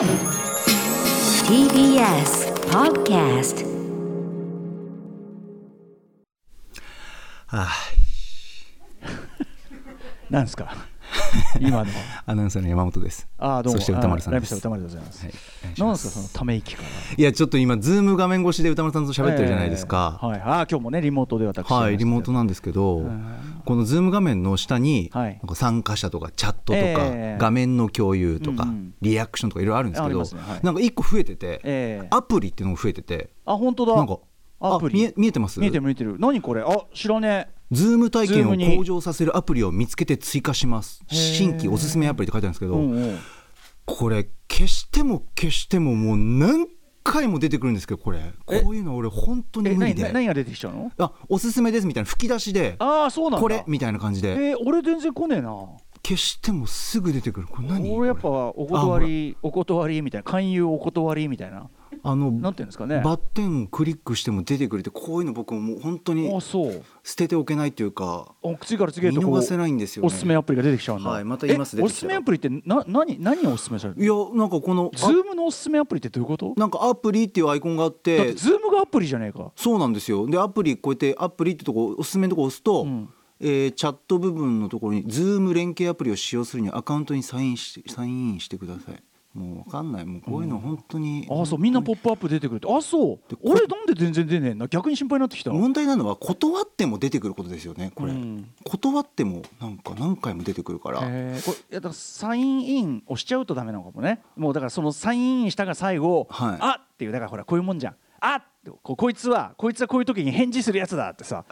TBS Podcast あなんですか？今の。アナウンサーの山本です。ああどうも。そして歌丸さんです。歌丸でございます、はい、なんまですかそのため息からいやちょっと今ズーム画面越しで歌丸さんと喋ってるじゃないですか。えーはい、ああ今日もねリモートで私はい、リモートなんですけど、んこのズーム画面の下に、はい。なんか参加者とかチャットとか、えー画面の共有とか、リアクションとかいろいろあるんですけど、なんか一個増えてて、えーアプリっていうのが増えてて、あ本当だ。なんかアプリ。あ見え見えてます？見えてる見えてる。何これ？あ知らねズーム体験を向上させるアプリを見つけて追加します。新規おすすめアプリって書いてあるんですけえど、これ消しても消してももう何回も出てくるんですけどこれ。え？こういうの俺本当にえ無理で。何何が出てきちゃうの？あおすすめですみたいな。吹き出しで。ああそうなんだ。これみたいな感じで。えー、俺全然来ねえな。消してもすぐ出てくる。これ何？俺やっぱこお断りお断りみたいな。勧誘お断りみたいな。れあのなんていうんですかね。バッテンをクリックしても出てくるってこういうの僕もう本当にあそう。捨てておけないっていうかお次から次へ見とこう逃せないんですよね。おすすめアプリが出てきちゃうんだ。はいまた言いますおすすめアプリってな何何をおすすめされるいやなんかこのズームのおすすめアプリってどういうこと？あなんかアプリっていうアイコンがあっだっててズームがアプリじゃねえか。そうなんですよ。でアプリこうやってアプリってとこおすすめのとこ押すと、うん。えーチャット部分のところに Zoom 連携アプリを使用するにはアカウントにサインしてサインインしてくださいもう分かんない。もうこういうの本当に、あそうみんなポップアップ出てくるって。あそう。俺なんで全然出ねえ。んだ逆に心配になってきた。問題なのは断っても出てくることですよねこれ、うん。断ってもなんか何回も出てくるから、これいやだからサインインをしちゃうとダメなのかもね。もうだからそのサインインしたが最後、はい。あっていうだからほらこういうもんじゃん。あっここいつはこいつはこういう時に返事するやつだってさ。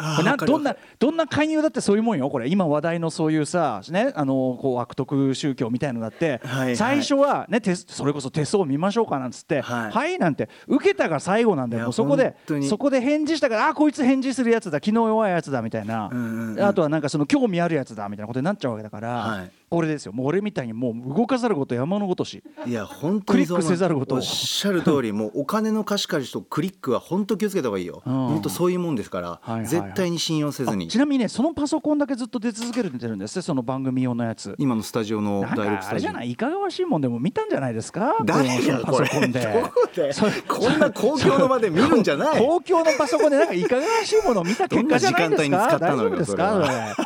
どんなどんな勧誘だってそういうもんよこれ。今話題のそういうさねあのこう悪徳宗教みたいのだって、はいはい。最初はね手それこそ手相見ましょうかなんつってはい。はい、なんて受けたが最後なんだよ。そこでそこで返事したからあこいつ返事するやつだ昨日弱いやつだみたいな、うんうんうんあとはなんかその興味あるやつだみたいなことになっちゃうわけだから、はい。俺ですよ。もう俺みたいにもう動かざること山のごとしいや本当にクリックせざることおっしゃる通りもうお金の貸し借りとクリックは本当気をつけた方がいいよ、うん。本当そういうもんですから、はいはい絶対に信用せずに。あちなみにねそのパソコンだけずっと出続けるんですねその番組用のやつ。今のスタジオのなん第6かあれじゃスタジオ。ないいかがわしいもんでも見たんじゃないですか？誰そのがこれパソコンで。どこんな公共の場で見るんじゃない？公共のパソコンでなんかいかがわしいものを見た結果じゃないですどんな時間帯に使か大ったのよ丈夫ですか？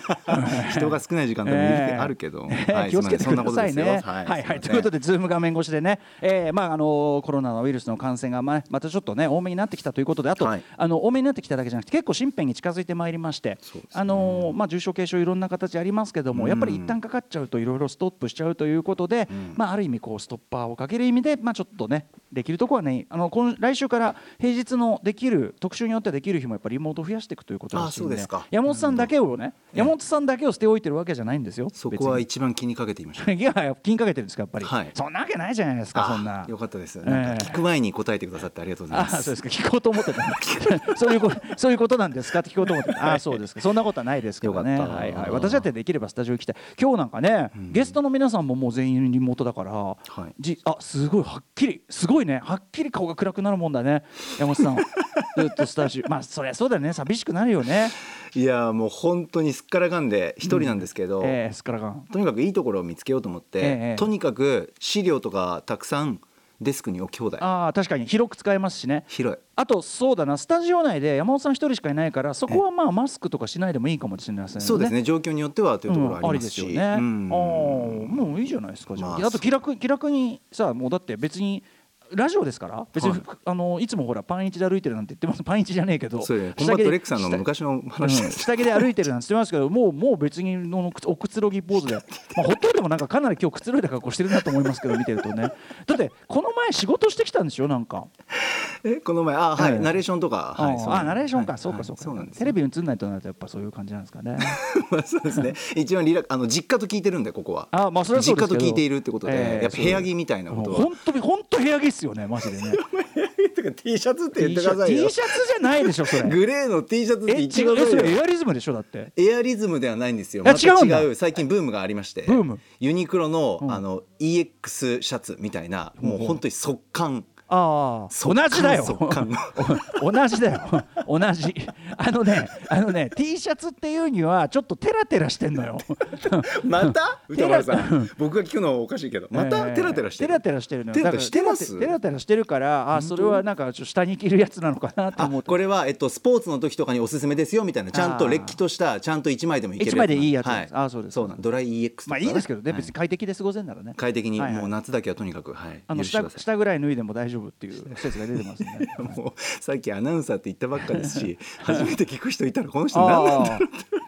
人が少ない時間帯もいるけどあるけど、はい気をつけてくださいね。はい、はい、すませんということで、ズーム画面越しでね、えーまああのコロナのウイルスの感染がままたちょっとね多めになってきたということで、あと、はい。あの多めになってきただけじゃなくて、結構身辺に近づいてまいりまして、ね。あのまあ重症軽症いろんな形ありますけども、うん。やっぱり一旦かかっちゃうといろいろストップしちゃうということで、ん。まあある意味こうストッパーをかける意味で、まあちょっとねできるところはね、あの今来週から平日のできる特集によってはできる日もやっぱりリモートを増やしていくということであそうですか。山本さんだけをね、山本さんだけを捨ておいてるわけじゃないんですよ。そこは一番気にかけていました いや気にかけてるんですかやっぱり、はい。そんなわけないじゃないですかそんな。あよかったです、ええなんか聞く前に答えてくださってありがとうございあます。そうですか。聞こうと思ってたそういうこそういうことなんですかって聞こうと思ってた。あそうですか。そんなことはないですからねはいはい。私だってできればスタジオ行きたい。今日なんかね、ゲストの皆さんももう全員リモートだから、い。じあすごいはっきりすごいね。はっきり顔が暗くなるもんだね。山本さん。ずっとスタジオ。まあそりゃそうだよね。寂しくなるよね。いやもう本当にすっからかんで一人なんですけど、ええすっからかん。とにかくいいところを見つけようと思って、ええ。とにかく資料とかたくさんデスクに置き放題ああ確かに。広く使えますしね。広い。あとそうだな。スタジオ内で山本さん一人しかいないからそこはまあマスクとかしないでもいいかもしれないですね。そうですね。状況によってはというところうん、ありありまし、ですすよね。うん。ああもういいじゃないですかじゃあ,、まああと気楽気楽にさもうだって別にラジオですから別に、はいあのいつもほらパンイチで歩いてるなんて言ってます。パンイチじゃねえけど。それコンバットレックさんの昔の話下着で歩いてるなんて言ってますけどもうもう別にのおくつろぎポーズで、まあ、ほっといてもなんかかなり今日くつろいだ格好してるなと思いますけど見てるとね。だってこの前仕事してきたんでしょなんか。えこの前あはい、はいナレーションとか、はい、ああナレーションか、はい。そうかそうか、はいそうなんです。テレビ映んないとなるとやっぱそういう感じなんですかね。まあそうですね。一番リラあの実家と聞いてるんでここは。あまあそれは実家と聞いているってことで、ええやっぱ部屋着みたいなことは。本当に本当部屋着っすよねマジでね。てか T シャツって言ってくださいよ。T シャツじゃないでしょそれ。グレーの T シャツってえ言ってくださいよ。れエアリズムでしょだって。エアリズムではないんですよ。あまた違う最近ブームがありまして、ブーム。ユニクロの、うん。あの EX シャツみたいな、もう本当に速乾。ああ。同じだよ。同じだよ。同じ。あのねあのね T シャツっていうにはちょっとテラテラしてんのよ。また？歌丸さん。僕が聞くのはおかしいけどまえーたテラテラしてる？テラテラしてるのよ。テラしてます？テラテラしてるからあそれはなんかちょっと下に着るやつなのかなと思って。あこれは、えっと、スポーツの時とかにおすすめですよみたいなちゃんとれっきとしたちゃんと1枚でもいける一枚でいいやつはい、あそうです。そうなんドライ EX まあいいですけどね、はい。別に快適で過ごせんならね。快適に、はいはい。もう夏だけはとにかくはい。あの下下ぐらい脱いでも大丈夫っていう。説が出てますね。もうさっきアナウンサーって言ったばっかですし初めて聞く人いたらこの人何なんだああ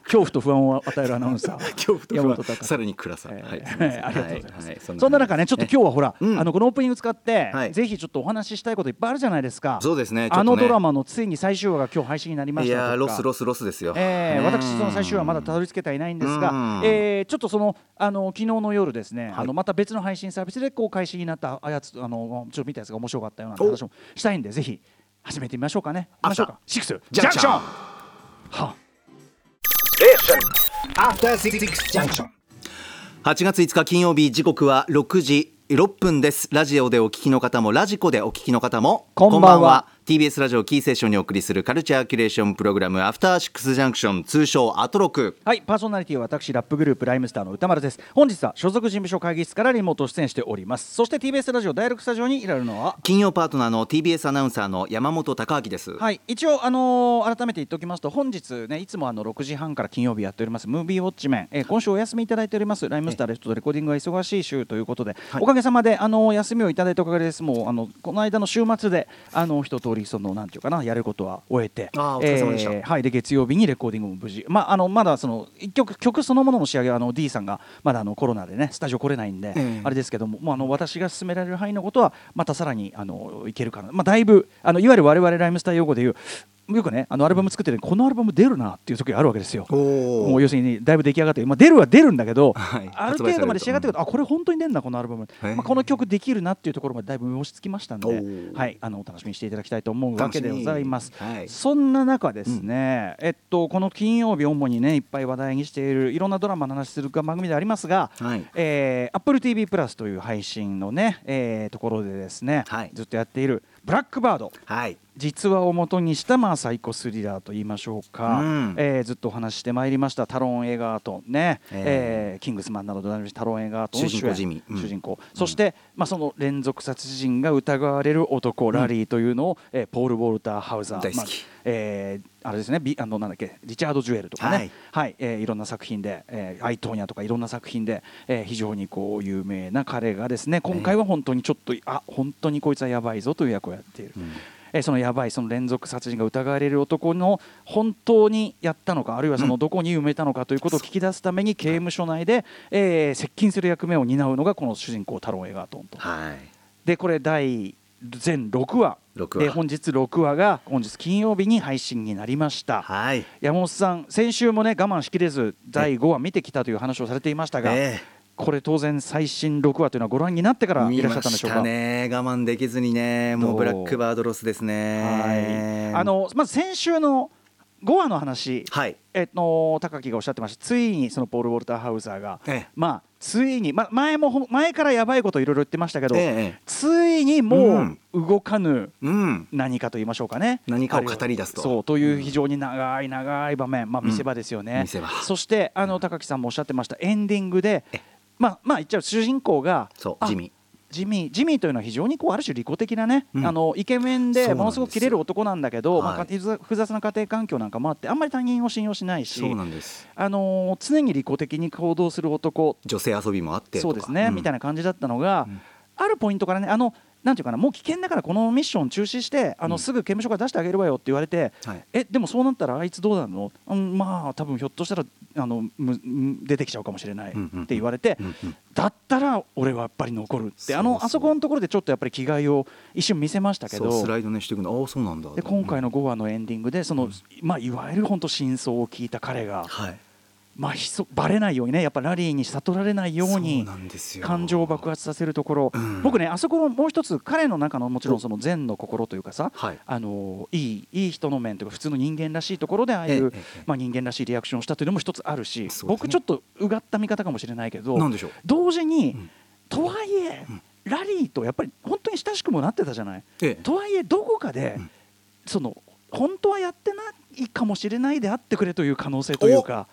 恐怖と不安を与えるアナウンサー。恐怖と不安。さらに暗さ、えーはい。ありがとうございます、はい。そんな中ねちょっと今日はほら、うん。あのこのオープニング使って、はい。ぜひちょっとお話ししたいこといっぱいあるじゃないですか。そうですね。ね。あのドラマのついに最終話が今日配信になりまいしたとか。やーロスロスロスですよ、えーね私その最終話まだたどり着けてはいないんですがうん、えーちょっとそのあの昨日の夜ですね、はい。あのまた別の配信サービスでこう開始になったやつあのちょっと見たやつが面白かったような話もしたいんでぜひ始めてみましょうかね。行きましょうか？シックスジャンクション。はあ After Six Junction. 8月5日金曜日時刻は6時6分ですラジオでお聞きの方もラジコでお聞きの方もこんばんは TBS ラジオキーセッションにお送りするカルチャーキュレーションプログラムアフターシックスジャンクション通称アトロクはい、パーソナリティは私ラップグループライムスターの歌丸です。本日は所属事務所会議室からリモート出演しております。そして TBS ラジオ第6スタジオにいられるのは。金曜パートナーの TBS アナウンサーの山本貴明です、はい、一応、あのー改めて言っておきますと本日ねいつもあの6時半から金曜日やっておりますムービーウォッチメン、えー今週お休みいただいておりますライムスターレフトとレコーディングが忙しい週ということで、はいおかげさまであのー休みをいただいたおかげですもうあのこの間の週末であの一通りそのなんていうかなやることは終えてあーお疲れ様でした。はいで月曜日にレコーディングも無事。まああのまだその一曲曲そのものの仕上げはあの D さんがまだあのコロナでねスタジオ来れないんで、ええ。あれですけどももうあの私が進められる範囲のことはまたさらにあのいけるかな。まあだいぶあのいわゆる我々ライムスター用語でいうよくねあのアルバム作っててこのアルバム出るなっていう時があるわけですよ。おもう要するにだいぶ出来上がって、まあ、出るは出るんだけど、はい。ある程度まで仕上がってくる。と、あこれ本当に出るんだこのアルバム、まあ、この曲できるなっていうところまでだいぶ落ち着きましたんではい、あのお楽しみにしていただきたいと思うわけでございます。はい。そんな中ですね、えっと、この金曜日主にねいっぱい話題にしているいろんなドラマの話する番組でありますが、はい。えー、Apple TV プラスという配信のね、えーところでですね、はい。ずっとやっているブラックバード。はい実話をもとにしたまあサイコスリラーと言いましょうか、うん。えーずっとお話ししてまいりました。タロン・エガートンね、ええ。ーキングスマンなどでおなじみタロン・エガートンの主人公ジミー。うん。主人公。そして、まあ、その連続殺人が疑われる男、ラリーというのを、えーポール・ウォルター・ハウザー。大好き。まあえーあれですねビあのなんだっけリチャード・ジュエルとかね、はい。はい。えーいろんな作品で、えーアイトーニャとかいろんな作品で、えー非常にこう有名な彼がですね今回は本当にちょっと、あ本当にこいつはやばいぞという役をやっている。えーそのやばいその連続殺人が疑われる男の本当にやったのかあるいはそのどこに埋めたのかということを聞き出すために刑務所内で、えー接近する役目を担うのがこの主人公タロン・エガートンと。はい。でこれ第全6話。6話。で本日6話が本日金曜日に配信になりました。はい。山本さん先週もね我慢しきれず第5話見てきたという話をされていましたが、えこれ当然最新6話というのはご覧になってからいらっしゃったんでしょうか？見ましたね我慢できずにねもどう？うブラックバードロスですね。はい、あのまず先週の5話の話、はい。えっと、高木がおっしゃってました。ついにそのポール・ウォルター・ハウザーが、ええ。まあついに、ま、前もほ前からやばいこといろいろ言ってましたけど、ええついにもう動かぬうん。何かと言いましょうかね。何かを語り出すと。そうという非常に長い長い場面、まあ、見せ場ですよね、見せ場。そしてあの高木さんもおっしゃってました。エンディングでまあまあ言っちゃう主人公があそうジミー。ジミージミーというのは非常にこうある種利己的なね、うん。あのイケメンでものすごく切れる男なんだけど、まあはい複雑な家庭環境なんかもあってあんまり他人を信用しないしそうなんです。あのー常に利己的に行動する男女性遊びもあってそうですね、みたいなな感じだったのが、あるポイントからねあのなんていうかなもう危険だからこのミッション中止してあの、うん。すぐ刑務所から出してあげればよって言われて、はい。えでもそうなったらあいつどうなるの、うん、まあ多分ひょっとしたらあのむむ出てきちゃうかもしれないってうんうん。うん言われて、うんうん。だったら俺はやっぱり残るってあのあそこのところでちょっとやっぱり気概を一瞬見せましたけどスライドねしていくのああそうなんだ。で今回の5話のエンディングでその、まあ、いわゆる本当真相を聞いた彼が、はいまあ、ひそバレないようにねやっぱラリーに悟られないように感情を爆発させるところ、うん。僕ねあそこのもう一つ彼の中のもちろんその善の心というかさ、はい。あのいいいい人の面というか普通の人間らしいところでああいう、まあ、人間らしいリアクションをしたというのも一つあるし、ね。僕ちょっとうがった見方かもしれないけど同時に、ん。とはいえ、ラリーとやっぱり本当にに親しくもなってたじゃない？ええ。とはいえどこかで、うん。その本当はやってないかもしれないであってくれという可能性というか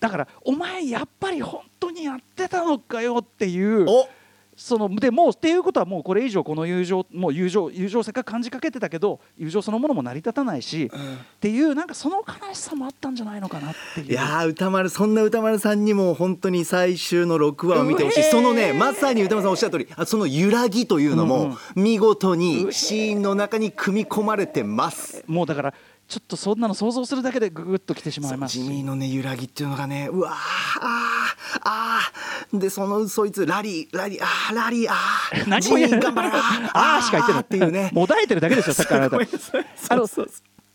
だからお前やっぱり本当にやってたのかよっていうお。そのでもうっていうことはもうこれ以上この友情もう友情友情せっかく感じかけてたけど友情そのものも成り立たないし、っていうなんかその悲しさもあったんじゃないのかなっていう。いやー歌丸そんな歌丸さんにも本当に最終の6話を見てほしい、そのねまさに歌丸さんおっしゃる通りあその揺らぎというのうんも見事にシーンの中に組み込まれてます。もうだからちょっとそんなの想像するだけでググッときてしまいますし。地味のね揺らぎっていうのがねうわーあーあーでそのそいつラリーラリーあーラリーあー 何も言え頑張れ あーしか言ってないっていうね。もだえてるだけですよさっきからあのそうそうそう。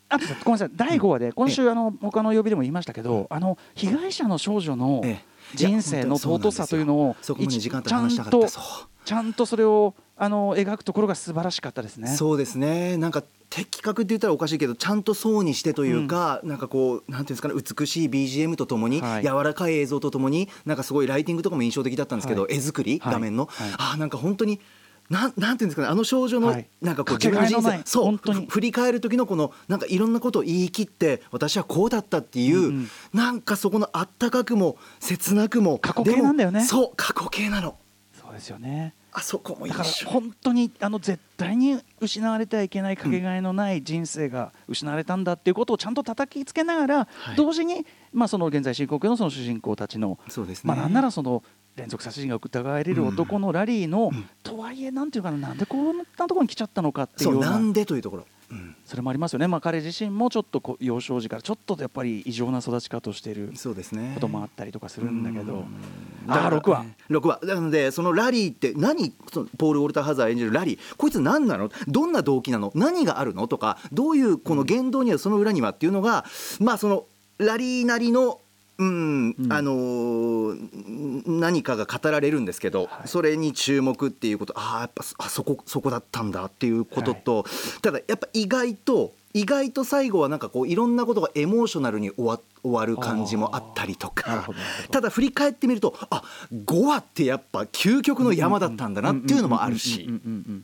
あとごめんなさい。第5話で今週あの他の曜日でも言いましたけどあの被害者の少女のええ人生の尊さというのをちゃんら話したかった。とそう。ちゃんとそれをあの描くところが素晴らしかったですね。そうですね。なんか的確って言ったらおかしいけどちゃんと層にしてというか、なんかこうなんていうんですかね美しい BGM とともに、はい。柔らかい映像とともになんかすごいライティングとかも印象的だったんですけど、はい。絵作り、はい。画面の、はい。あーなんか本当になんなんていうんですかねあの少女の、はい。なんかこうかけがえのないそう本当に。ふ振り返る時のこのなんかいろんなことを言い切って私はこうだったっていう、うんうん。なんかそこのあったかくも切なくも過去形なんだよね。でもそう過去形なの。そうですよね。あそこも一だから緒本当にあの絶対に失われてはいけないかけがえのない人生が失われたんだっていうことをちゃんと叩きつけながら、はい。同時に、まあ、その現在進行形のその主人公たちの、そうですね、まあ、なんならその連続殺人が疑われる男のラリーの、うん。とはいえなんていうかななんでこんなところに来ちゃったのかっていうような。なんでというところ、うん。それもありますよね、まあ、彼自身もちょっとこう幼少時からちょっとやっぱり異常な育ち方をしているそうですね。こともあったりとかするんだけど、うん。だから6話。6話。なのでそのラリーって何？そのポール・ウォルター・ハザー演じるラリー。こいつ何なの？どんな動機なの？何があるの？とかどういうこの言動にはその裏にはっていうのがまあそのラリーなりのうん、うん。あのー何かが語られるんですけど、はい。それに注目っていうことああやっぱそあそこそこだったんだっていうことと、ただやっぱ意外と意外と最後はなんかこういろんなことがエモーショナルに終わ終わる感じもあったりとかただ振り返ってみるとあ5話ってやっぱ究極の山だったんだなっていうのもあるし。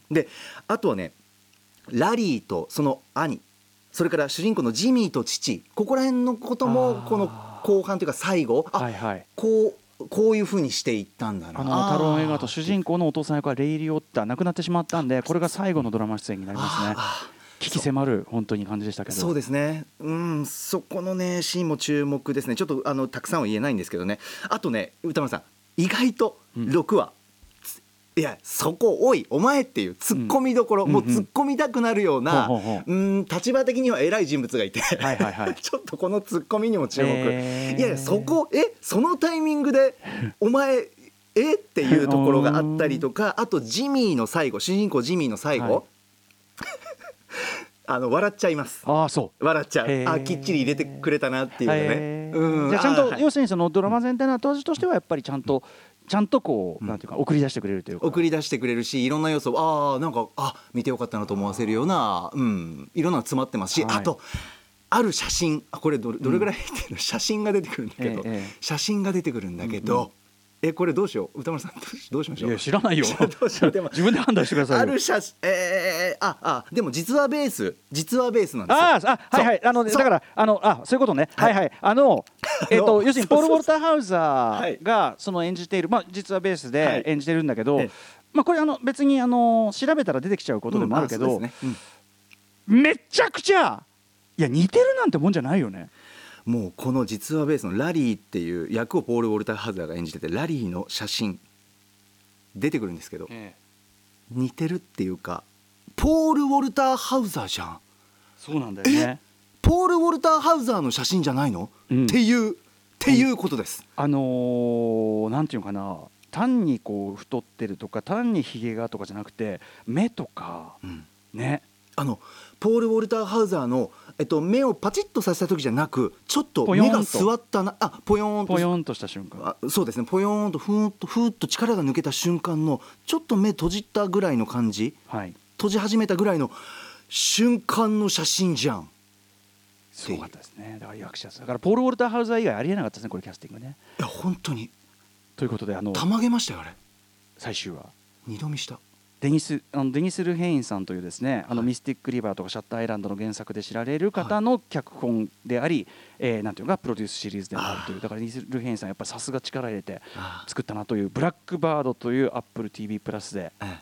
であとはねラリーとその兄それから主人公のジミーと父ここら辺のこともこの後半というか最後あ、はいはい。こうこういうふうにしていったんだな。あのタロン映画と主人公のお父さん役はレイリオッタ亡くなってしまったんでこれが最後のドラマ出演になりますね。あ危機迫る本当に感じでしたけど。そうですね。うんそこのねシーンも注目ですね。ちょっとあのたくさんは言えないんですけどね。あとね歌丸さん意外とうん。6話、ついやそこおいお前っていうツッコミどころ、うんもう突っ込みたくなるような、ほうん立場的には偉い人物がいて、はいはいはい。ちょっとこのツッコミにも注目、へー。いやいやそこえそのタイミングで お前えっていうところがあったりとかあとジミーの最後主人公ジミーの最後、はい。あの笑っちゃいます。ああそう。笑っちゃう。あきっちり入れてくれたなっていうのねうん。じゃあちゃんと、はい。要するにそのドラマ全体の後味としてはやっぱりちゃんとちゃんとこう、うん。なんていうか送り出してくれるというか。送り出してくれるしいろんな要素ああなんかあ見てよかったなと思わせるような、うん、いろんなの詰まってますし、はい。あとある写真あこれどれどれぐらい入ってるの、写真が出てくるんだけど、ええええ。写真が出てくるんだけど、えこれどうしよう？歌丸さん どうしましょいうや知らないよ。どうしよう？で も自分で判断してくださいよ。ある写真えー、ああでも実はベース実はベースなんですよ。ああ、あ、はいはい、あの、だから、あの、あ、そういうことね。はい。はい、あの、えっと、要するにポール・ウォルター・ハウザはい。ーが、その演じている、まあ、実はベースはい。で演じてるんだけどええ。まあ、これ、あの、別に、あの、調べたら出てきちゃうことでもあるけどうん。ね。うん。めちゃくちゃ。いや、似てるなんてもんじゃないよね。もうこの実話ベースのラリーっていう役をポール・ウォルター・ハザーが演じててラリーの写真出てくるんですけど似てるっていうかポール・ウォルター・ハウザーじゃん。そうなんだよね。ポール・ウォルター・ハウザーの写真じゃないの、うん。っていうっていうことです、あのーなんていうのかな。単にこう太ってるとか単にひげがとかじゃなくて目とかうん。ねあのポール・ウォルター・ハウザーの、えっと、目をパチッとさせた時じゃなくちょっと目が座ったなあポヨーンと。ぽよんとした瞬間。あそうですね。ポヨーンとふーんとふーっと力が抜けた瞬間のちょっと目閉じたぐらいの感じ。はい。閉じ始めたぐらいの瞬間の写真じゃん。すごかったですね。だから役者だからポール・ウォルター・ハウザー以外ありえなかったですねこれキャスティングね。いや本当に。ということであのたまげましたよあれ。最終話。二度見したデニスあのデニス・ルヘインさんというですね、あのはいミスティック・リバーとかシャッターアイランドの原作で知られる方の脚本であり、えーなんていうのかプロデュースシリーズでもあるという。だからデニス・ルヘインさんやっぱりさすが力入れてあ作ったなという「ブラックバード」という AppleTV プラスでええ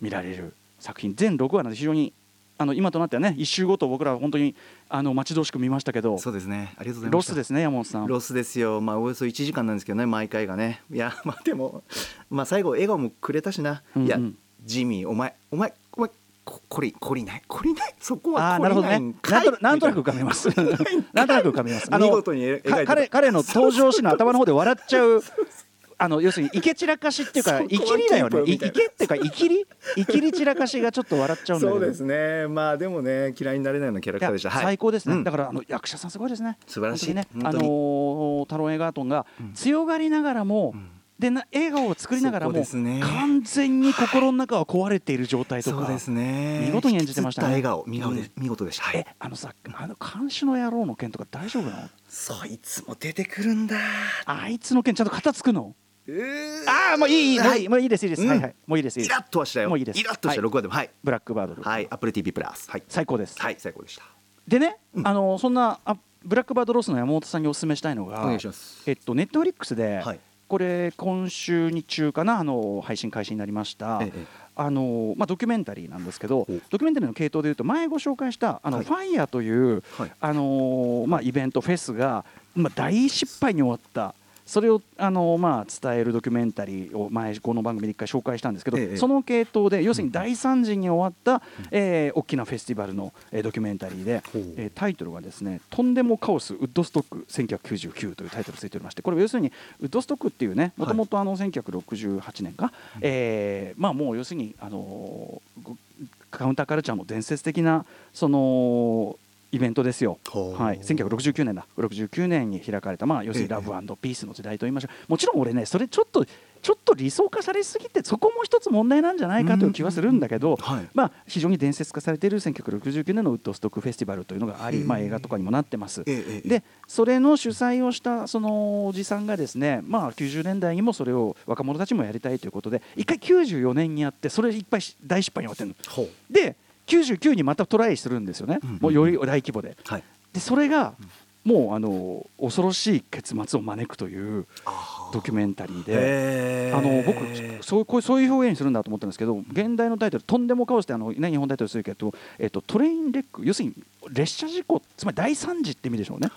見られる作品。全6話なので非常にあの今となってはね一週ごと僕らは本当にあの待ち遠しく見ましたけど。そうですね。ありがとうございますロスですね山本さん。ロスですよ。まあおよそ1時間なんですけどね毎回がね。いやまあでもまあ最後笑顔もくれたしな、うんうん。いやジミーお前お前お前ここりこりない？こりない？そこはああーなるほどね。懲りないとなんとなく浮かびます。なんとなく浮かびます。見事に彼彼の登場シーンの頭の方で笑っちゃう あの要するにイケ散らかしっていうかそこはイキリだよね。いイキープみたいな。ケっていうかイキリ？イキリ散らかしがちょっと笑っちゃうんだけど。そうですね。まあでもね嫌いになれないようなキャラクターでした。最高ですね、うん。だからあの役者さんすごいですね。素晴らしい。ね。あのータロン・エガートンが強がりながらも、でな笑顔を作りながらも、ね。完全に心の中は壊れている状態とかそうですね。見事に演じてましたね。笑顔見顔で、見事でした、はいえあのさあの監視の野郎の件とか大丈夫なの？そいつも出てくるんだ。あいつの件ちゃんと肩つくの？ああもういいいいもういいもういいですいいです、うん。はいはい。もういいですいいです。イラッとはしたよ。もういいです。イラッとしたはい。6話でも。はい。ブラックバードル、はい、Apple TV プラス。はい。最高です、はい最高でした。でね、あのそんなあブラックバードロスの山本さんにお勧めしたいのがお願いします。えっとネットフリックスで、はいこれ今週日中かなあの配信開始になりました、ええ。あのまあ、ドキュメンタリーなんですけどお。ドキュメンタリーの系統でいうと前ご紹介したあの、はい。ファイヤーという、はい。あのまあ、イベントフェスが、まあ、大失敗に終わったそれをあの、まあ、伝えるドキュメンタリーを前この番組で一回紹介したんですけど、ええ。その系統で要するに大惨事に終わった、えー大きなフェスティバルの、えードキュメンタリーでえータイトルがですね「とんでもカオスウッドストック1999」というタイトルついておりましてこれは要するにウッドストックっていうねもともとあの1968年か、えーまあもう要するにあのカウンターカルチャーの伝説的なそのイベントですよ、はい、1969年だ。69年に開かれた、まあ、要するにラブピースの時代と言いましょう。もちろん俺ねそれちょっとちょっと理想化されすぎてそこも一つ問題なんじゃないかという気はするんだけど、はい。まあ、非常に伝説化されている1969年のウッドストックフェスティバルというのがあり、まあ、映画とかにもなってます。ええええ。でそれの主催をしたそのおじさんがですね、まあ、90年代にもそれを若者たちもやりたいということで一回94年にやってそれいっぱいし大失敗に終わってるの。ほう。で99にまたトライするんですよね、うんうんもうより大規模で。はい。でそれがもうあの恐ろしい結末を招くというドキュメンタリーで。あの僕そうこうそういう表現にするんだと思ったんですけど現代のタイトル「とんでもカオス」ってあの、ね、日本タイトルするけど、えっと、トレインレック要するに列車事故つまり大惨事って意味でしょうね。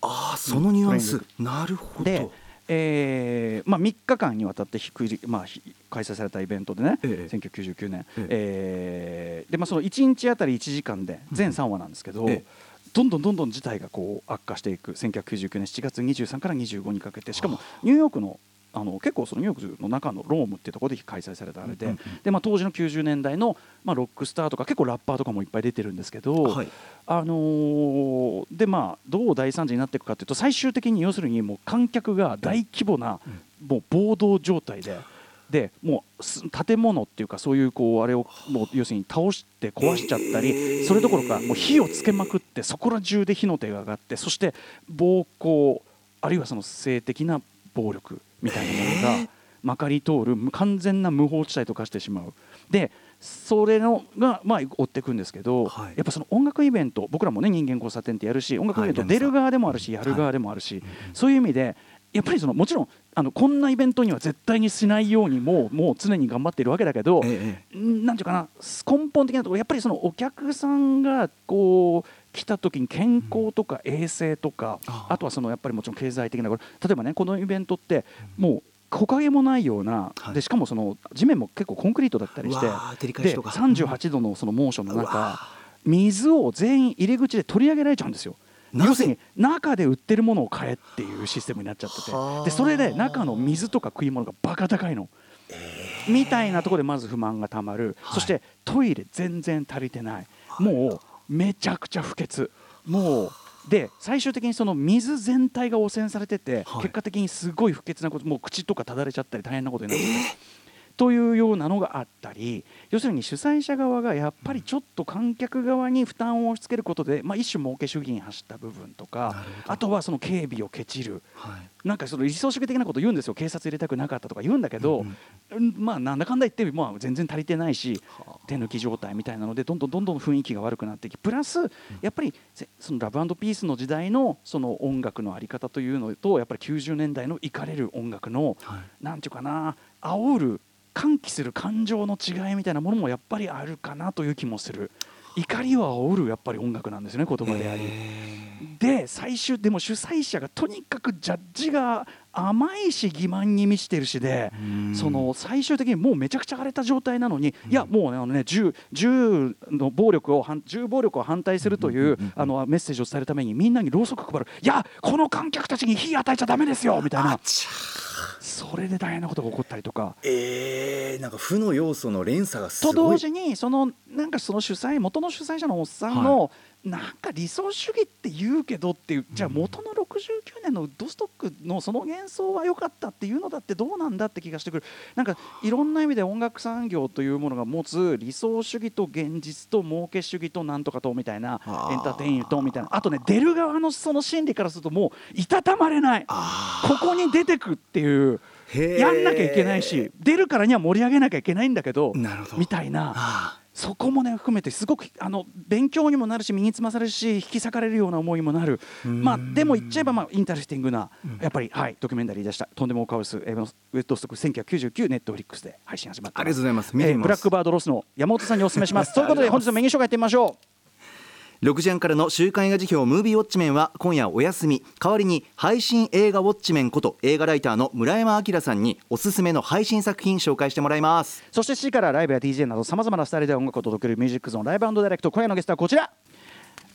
ああそのニュアンス。うんなるほど。で、えーまあ、3日間にわたってひくり、まあ、ひ開催されたイベントでね、ええ。1999年、ええ。えーでまあ、その1日あたり1時間で全3話なんですけど、ええ。どんどんどんどん事態がこう悪化していく。1999年7月23から25にかけて。しかもニューヨークのあの結構そのニューヨークの中のロームっていうところで開催されたあれで,、でまあ、当時の90年代の、まあ、ロックスターとか結構ラッパーとかもいっぱい出てるんですけど、はい。あのーでまあどう大惨事になっていくかというと最終的に要するにもう観客が大規模な、もう暴動状態で。でもうす建物っていうかそういうこうあれをもう要するに倒して壊しちゃったりそれどころかもう火をつけまくってそこら中で火の手が上がってそして暴行あるいはその性的な暴力みたいなものがまかり通る完全な無法地帯と化してしまう。でそれのが、まあ、追っていくんですけど、はい。やっぱその音楽イベント僕らもね人間交差点ってやるし音楽イベントはい。出る側でもあるしやる側でもあるし、そういう意味でやっぱりそのもちろんあのこんなイベントには絶対にしないようにもうもう常に頑張っているわけだけど、ええ。んなんていうかな根本的なところやっぱりそのお客さんがこう来た時に健康とか衛生とか、ああとはそのやっぱりもちろん経済的なこれ例えばねこのイベントってもう木陰もないような、はい。でしかもその地面も結構コンクリートだったりしてうわー照り返しでとか38度のその猛暑の中水を全員入り口で取り上げられちゃうんですよ。要するに中で売ってるものを買えっていうシステムになっちゃってて。はあ。でそれで中の水とか食い物がバカ高いの。みたいなところでまず不満がたまる、はい。そしてトイレ全然足りてない、もうめちゃくちゃ不潔。もうで最終的にその水全体が汚染されてて、はい。結果的にすごい不潔なこともう口とかただれちゃったり大変なことになってて、というようなのがあったり要するに主催者側がやっぱりちょっと観客側に負担を押し付けることで、まあ、一種儲け主義に走った部分とかあとはその警備をケチる、はい。なんかその理想主義的なこと言うんですよ。警察入れたくなかったとか言うんだけど、うんまあなんだかんだ言って、まあ、全然足りてないし手抜き状態みたいなのでどんどんどんどん雰囲気が悪くなっていきプラスやっぱりせそのラブピースの時代のその音楽のあり方というのとやっぱり90年代のいかれる音楽の、はい。なんていうかな煽る喚起する感情の違いみたいなものもやっぱりあるかなという気もする。怒りは煽るやっぱり音楽なんですよね言葉であり。で最終でも主催者がとにかくジャッジが甘いし欺瞞に満ちてるしでその最終的にもうめちゃくちゃ荒れた状態なのに、いやもうねあのね銃銃の暴力を反銃暴力を反対するというあのメッセージを伝えるためにみんなにろうそく配る。いやこの観客たちに火与えちゃダメですよみたいなそれで大変なことが起こったりとか。えー、なんか負の要素の連鎖がすとごい。同時にそのなんかその主催元の主催者のおっさんの、なんか理想主義って言うけどっていうじゃあ元の69年のウッドストックのその幻想は良かったっていうのだってどうなんだって気がしてくるなんかいろんな意味で音楽産業というものが持つ理想主義と現実と儲け主義となんとかとみたいなエンターテインとみたいなあとね出る側のその心理からするともういたたまれないここに出てくっていうやんなきゃいけないし出るからには盛り上げなきゃいけないんだけどみたいな。あそこもね含めてすごくあの勉強にもなるし身につまされるし引き裂かれるような思いもなる。まあでも言っちゃえばまあ interesting なやっぱりはいドキュメンタリーでした。とんでもカオスえーウェットストック1999ネットフリックスで配信始まってありがとうございます。見てみます。えーブラックバードロスの山本さんにお勧めします。ということで本日のメニュー紹介いってみましょう6時半からの週刊映画辞表ムービーウォッチメンは今夜お休み。代わりに配信映画ウォッチメンこと映画ライターの村山明さんにおすすめの配信作品紹介してもらいます。そして7時からライブや DJ などさまざまなスタイルで音楽を届けるミュージックゾーンライブダイレクト今夜のゲストはこちら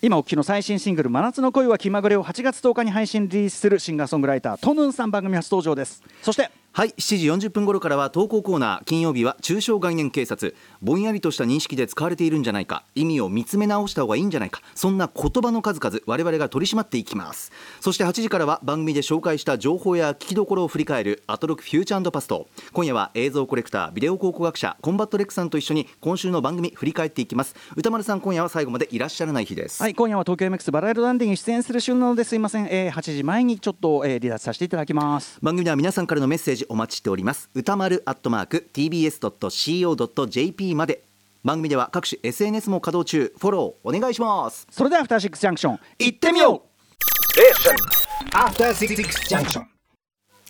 今お聞きの最新シングル「真夏の恋は気まぐれ」を8月10日に配信リリースするシンガーソングライター tonun さん番組初登場です。そしてはい7時40分頃からは投稿コーナー金曜日は抽象概念警察。ぼんやりとした認識で使われているんじゃないか。意味を見つめ直した方がいいんじゃないか。そんな言葉の数々我々が取り締まっていきます。そして8時からは番組で紹介した情報や聞きどころを振り返るアトロクフューチャーパスト。今夜は映像コレクタービデオ考古学者コンバットレックさんと一緒に今週の番組振り返っていきます。宇多丸さん今夜は最後までいらっしゃらない日です、はい、今夜は東京 MX バラエティランディに出演する旬なのですいません、えー、8時前にちょっと、えー、離脱させていただきます。番組では皆さんからのメッセージお待ちしております。歌丸アットマーク tbs.co.jp まで。番組では各種 SNS も稼働中。フォローお願いします。それではアフターシックスジャンクション行ってみよ After Six Junction.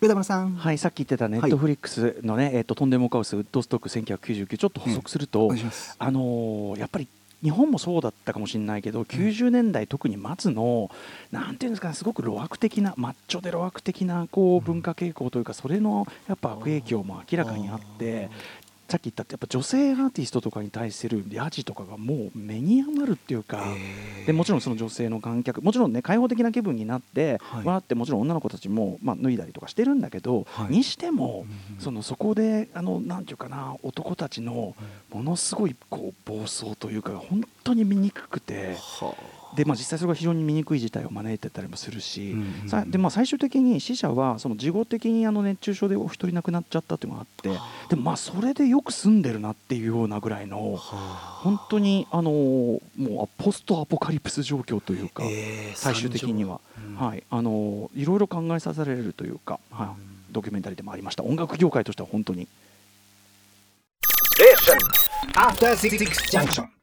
歌丸さん。うはいさっき言ってたネットフリックスのね、えっ、ととんでもカオスウッドストック1999ちょっと補足すると、お願いします。あのーやっぱり日本もそうだったかもしれないけど、90年代特に末のなんていうんですかねすごく露悪的なマッチョで露悪的なこう文化傾向というかそれのやっぱ悪影響も明らかにあってさっき言ったやっぱ女性アーティストとかに対するヤジとかがもう目に余るっていうかでもちろんその女性の観客もちろんね開放的な気分になって、はい。わーってもちろん女の子たちも、まあ、脱いだりとかしてるんだけど、はい。にしても、そのそこであのなんていうかな男たちのものすごいこう暴走というか本当に醜くて。でまあ、実際それが非常に醜い事態を招いてたりもするし、うんうんさでまあ、最終的に死者はその事後的にあの熱中症でお一人亡くなっちゃったっていうのがあってでもまあそれでよく住んでるなっていうようなぐらいの本当にあのもうポストアポカリプス状況というか、えー最終的には、惨はい、あのいろいろ考えさせられるというか、はい、ドキュメンタリーでもありました。音楽業界としては本当に。After Six Junction.